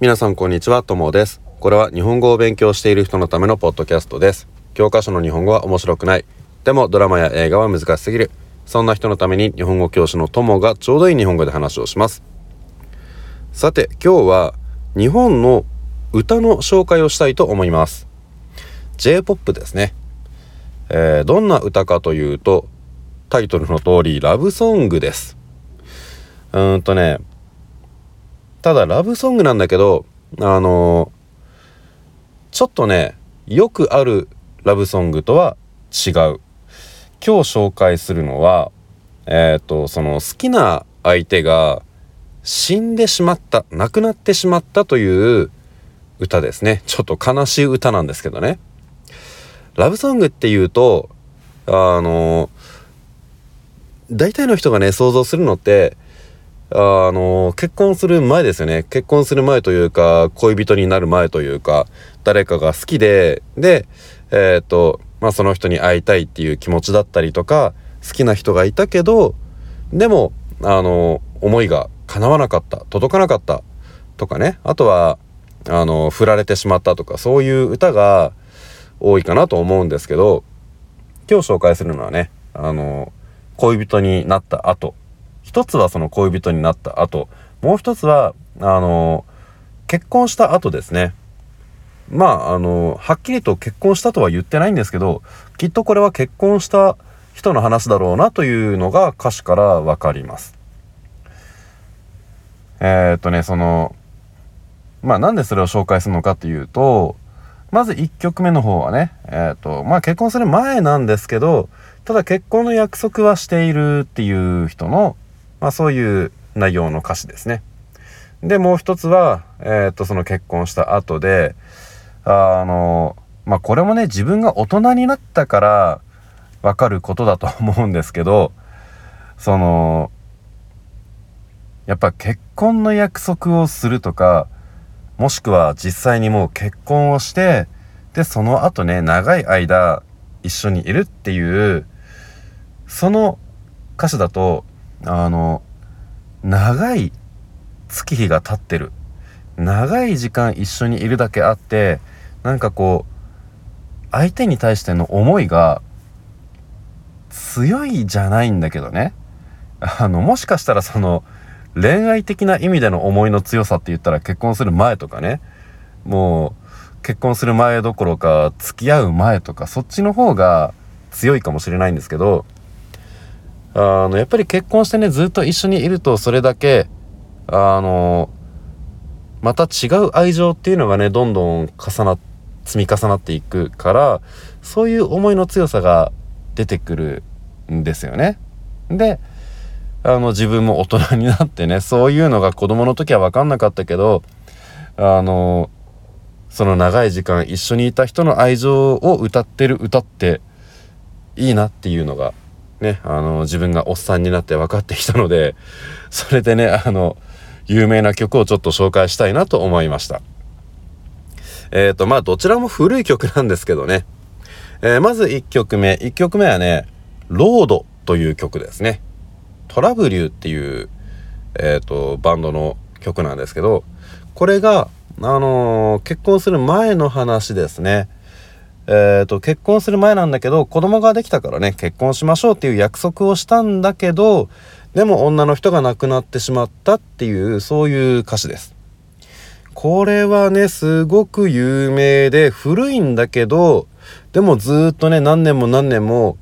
皆さんこんにちは、ともです。これは日本語を勉強している人のためのポッドキャストです。教科書の日本語は面白くない。でもドラマや映画は難しすぎる。そんな人のために日本語教師のともがちょうどいい日本語で話をします。さて、今日は日本の歌の紹介をしたいと思います。J-POP ですね。えー、どんな歌かというと、タイトルの通り、ラブソングです。うーんとね、ただラブソングなんだけど、あの、ちょっとね、よくあるラブソングとは違う。今日紹介するのは、えっ、ー、と、その好きな相手が死んでしまった、亡くなってしまったという歌ですね。ちょっと悲しい歌なんですけどね。ラブソングっていうと、あの、大体の人がね、想像するのって、あの、結婚する前ですよね。結婚する前というか、恋人になる前というか、誰かが好きで、で、えっ、と、まあその人に会いたいっていう気持ちだったりとか、好きな人がいたけど、でも、あの、思いが叶わなかった、届かなかったとかね。あとは、あの、振られてしまったとか、そういう歌が多いかなと思うんですけど、今日紹介するのはね、あの、恋人になった後、一つはその恋人になった後、もう一つは、あの、結婚した後ですね。まあ、あの、はっきりと結婚したとは言ってないんですけど、きっとこれは結婚した人の話だろうなというのが歌詞からわかります。えー、っとね、その、まあなんでそれを紹介するのかっていうと、まず1曲目の方はね、えっ、と、まあ結婚する前なんですけど、ただ結婚の約束はしているっていう人の、まあそういう内容の歌詞ですね。で、もう一つは、えっ、と、その結婚した後で、あの、まあこれもね、自分が大人になったからわかることだと思うんですけど、その、やっぱ結婚の約束をするとか、もしくは実際にもう結婚をして、で、その後ね、長い間一緒にいるっていう、その歌詞だと、あの、長い月日が経ってる。長い時間一緒にいるだけあって、なんかこう、相手に対しての思いが強いじゃないんだけどね。あの、もしかしたらその、恋愛的な意味での思いの強さって言ったら結婚する前とかね、もう結婚する前どころか付き合う前とかそっちの方が強いかもしれないんですけど、あの、やっぱり結婚してね、ずっと一緒にいるとそれだけ、あの、また違う愛情っていうのがね、どんどん重な、積み重なっていくから、そういう思いの強さが出てくるんですよね。で、あの自分も大人になってねそういうのが子供の時は分かんなかったけどあのその長い時間一緒にいた人の愛情を歌ってる歌っていいなっていうのがねあの自分がおっさんになって分かってきたので それでねあの有名な曲をちょっと紹介したいなと思いました。えっ、ー、とまあどちらも古い曲なんですけどね、えー、まず1曲目。1曲目はね「ロード」という曲ですね。トラブリューっていう、えっ、ー、と、バンドの曲なんですけど、これが、あの、結婚する前の話ですね。え、ー、と、結婚する前なんだけど、子供ができたからね、結婚しましょうっていう約束をしたんだけど、でも女の人が亡くなってしまったっていう、そういう歌詞です。これはね、すごく有名で、古いんだけど、でもずっとね、何年も何年も、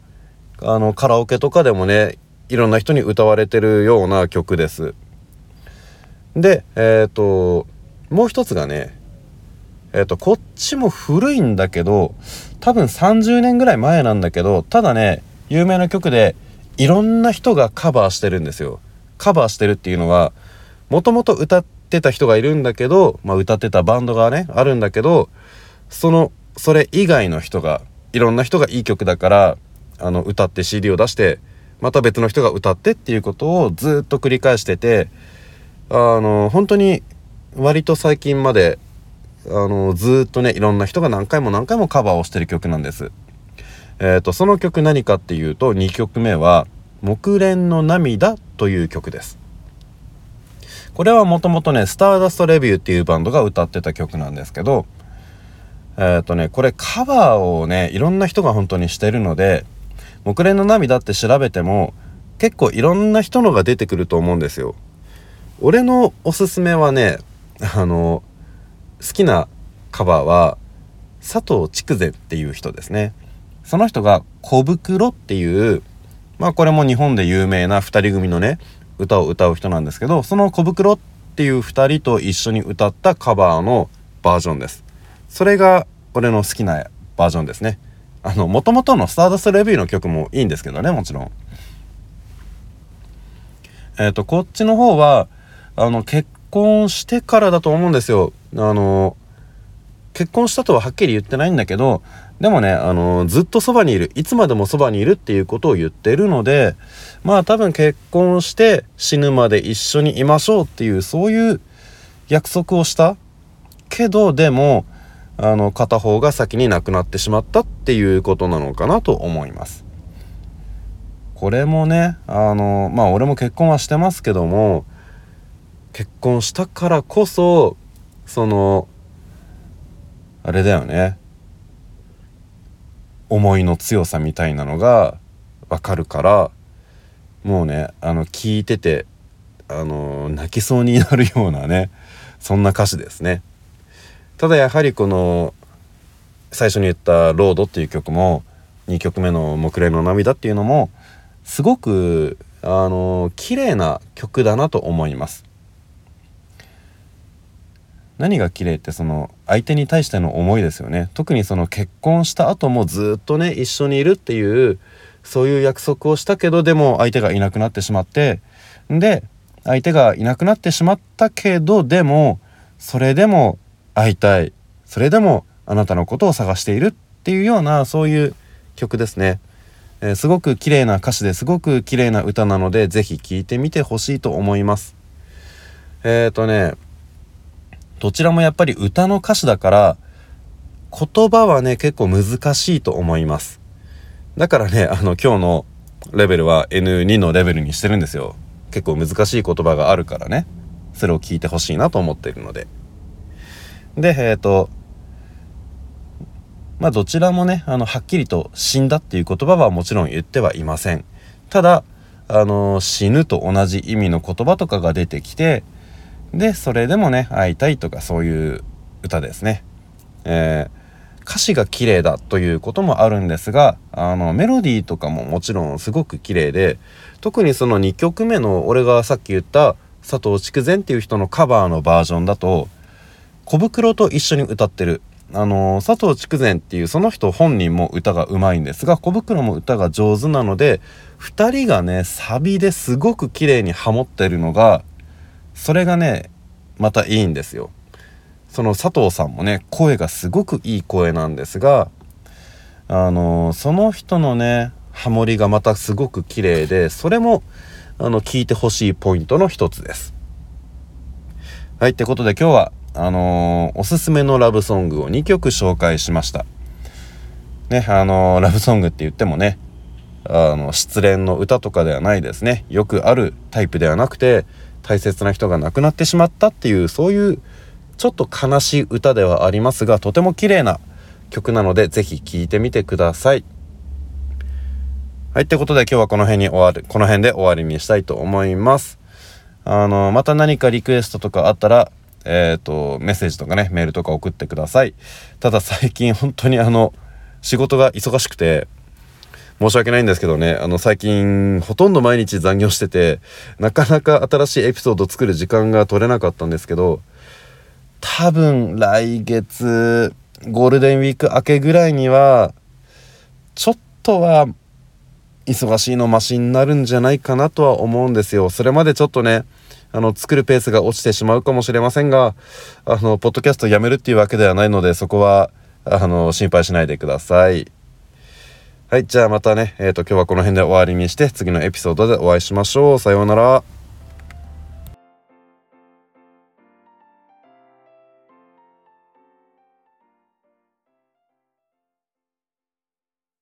あの、カラオケとかでもね、いろんな人に歌われてるような曲です。で、えっ、ー、と、もう一つがね、えっ、と、こっちも古いんだけど、多分30年ぐらい前なんだけど、ただね、有名な曲で、いろんな人がカバーしてるんですよ。カバーしてるっていうのは、もともと歌ってた人がいるんだけど、まあ、歌ってたバンドがね、あるんだけど、その、それ以外の人が、いろんな人がいい曲だから、あの、歌って CD を出して、また別の人が歌ってっていうことをずっと繰り返しててあの本当に割と最近まであのずっとねいろんな人が何回も何回もカバーをしてる曲なんです。えーと、その曲何かっていうと2曲目は「木蓮の涙」という曲です。これはもともとね、スターダストレビューっていうバンドが歌ってた曲なんですけど、えっ、ー、とね、これカバーをね、いろんな人が本当にしてるので、木蓮の涙って調べても、結構いろんな人のが出てくると思うんですよ。俺のおすすめはね、あの、好きなカバーは、佐藤筑前っていう人ですね。その人が小袋っていう、まあこれも日本で有名な2人組のね、歌を歌う人なんですけど、その小袋っていう2人と一緒に歌ったカバーのバージョンです。それが俺の好きなバージョンですね。あの、元々のスターダストレビューの曲もいいんですけどね、もちろん。えっ、ー、と、こっちの方は、あの、結婚してからだと思うんですよ。あの、結婚したとははっきり言ってないんだけど、でもね、あの、ずっとそばにいる、いつまでもそばにいるっていうことを言ってるので、まあ多分結婚して死ぬまで一緒にいましょうっていう、そういう約束をしたけど、でも、あの、片方が先に亡くなってしまったっていうことなのかなと思います。これもねあのまあ俺も結婚はしてますけども結婚したからこそそのあれだよね。思いの強さみたいなのがわかるからもうねあの聞いててあの泣きそうになるようなねそんな歌詞ですね。ただやはりこの最初に言った「ロード」っていう曲も2曲目の「木蓮の涙」っていうのもすごくあの綺麗な曲だなと思います。何が綺麗ってその相手に対しての思いですよね。特にその結婚した後もずっとね一緒にいるっていうそういう約束をしたけどでも相手がいなくなってしまってで相手がいなくなってしまったけどでもそれでも会いたい。それでもあなたのことを探しているっていうようなそういう曲ですね。えー、すごく綺麗な歌詞ですごく綺麗な歌なので是非聴いてみてほしいと思います。えっ、ー、とねどちらもやっぱり歌の歌詞だから言葉はね結構難しいと思います。だからねあの今日のレベルは N2 のレベルにしてるんですよ。結構難しい言葉があるからね。それを聞いてほしいなと思っているので。でえっ、ー、とまあどちらもね、あの、はっきりと死んだっていう言葉はもちろん言ってはいません。ただ、あの、死ぬと同じ意味の言葉とかが出てきて、で、それでもね、会いたいとかそういう歌ですね。えー、歌詞が綺麗だということもあるんですが、あの、メロディーとかももちろんすごく綺麗で、特にその2曲目の俺がさっき言った佐藤筑前っていう人のカバーのバージョンだと、小袋と一緒に歌ってる。あの佐藤筑前っていうその人本人も歌がうまいんですが小袋も歌が上手なので2人がねサビですごく綺麗にハモってるのがそれがねまたいいんですよ。その佐藤さんもね声がすごくいい声なんですがあのその人のねハモリがまたすごく綺麗でそれもあの聞いてほしいポイントの一つです。はいってことで今日はあのー、おすすめのラブソングを2曲紹介しました。ね、あのー、ラブソングって言ってもね、あの、失恋の歌とかではないですね。よくあるタイプではなくて、大切な人が亡くなってしまったっていう、そういうちょっと悲しい歌ではありますが、とても綺麗な曲なので、ぜひ聴いてみてください。はい、ってことで今日はこの辺に終わる、この辺で終わりにしたいと思います。あの、また何かリクエストとかあったら、えっ、ー、と、メッセージとかね、メールとか送ってください。ただ最近本当にあの、仕事が忙しくて、申し訳ないんですけどね、あの最近ほとんど毎日残業してて、なかなか新しいエピソード作る時間が取れなかったんですけど、多分来月、ゴールデンウィーク明けぐらいには、ちょっとは忙しいのマシになるんじゃないかなとは思うんですよ。それまでちょっとね、あの、作るペースが落ちてしまうかもしれませんが、あの、ポッドキャストやめるっていうわけではないので、そこは、あの、心配しないでください。はい、じゃあまたね、えっ、ー、と、今日はこの辺で終わりにして、次のエピソードでお会いしましょう。さようなら。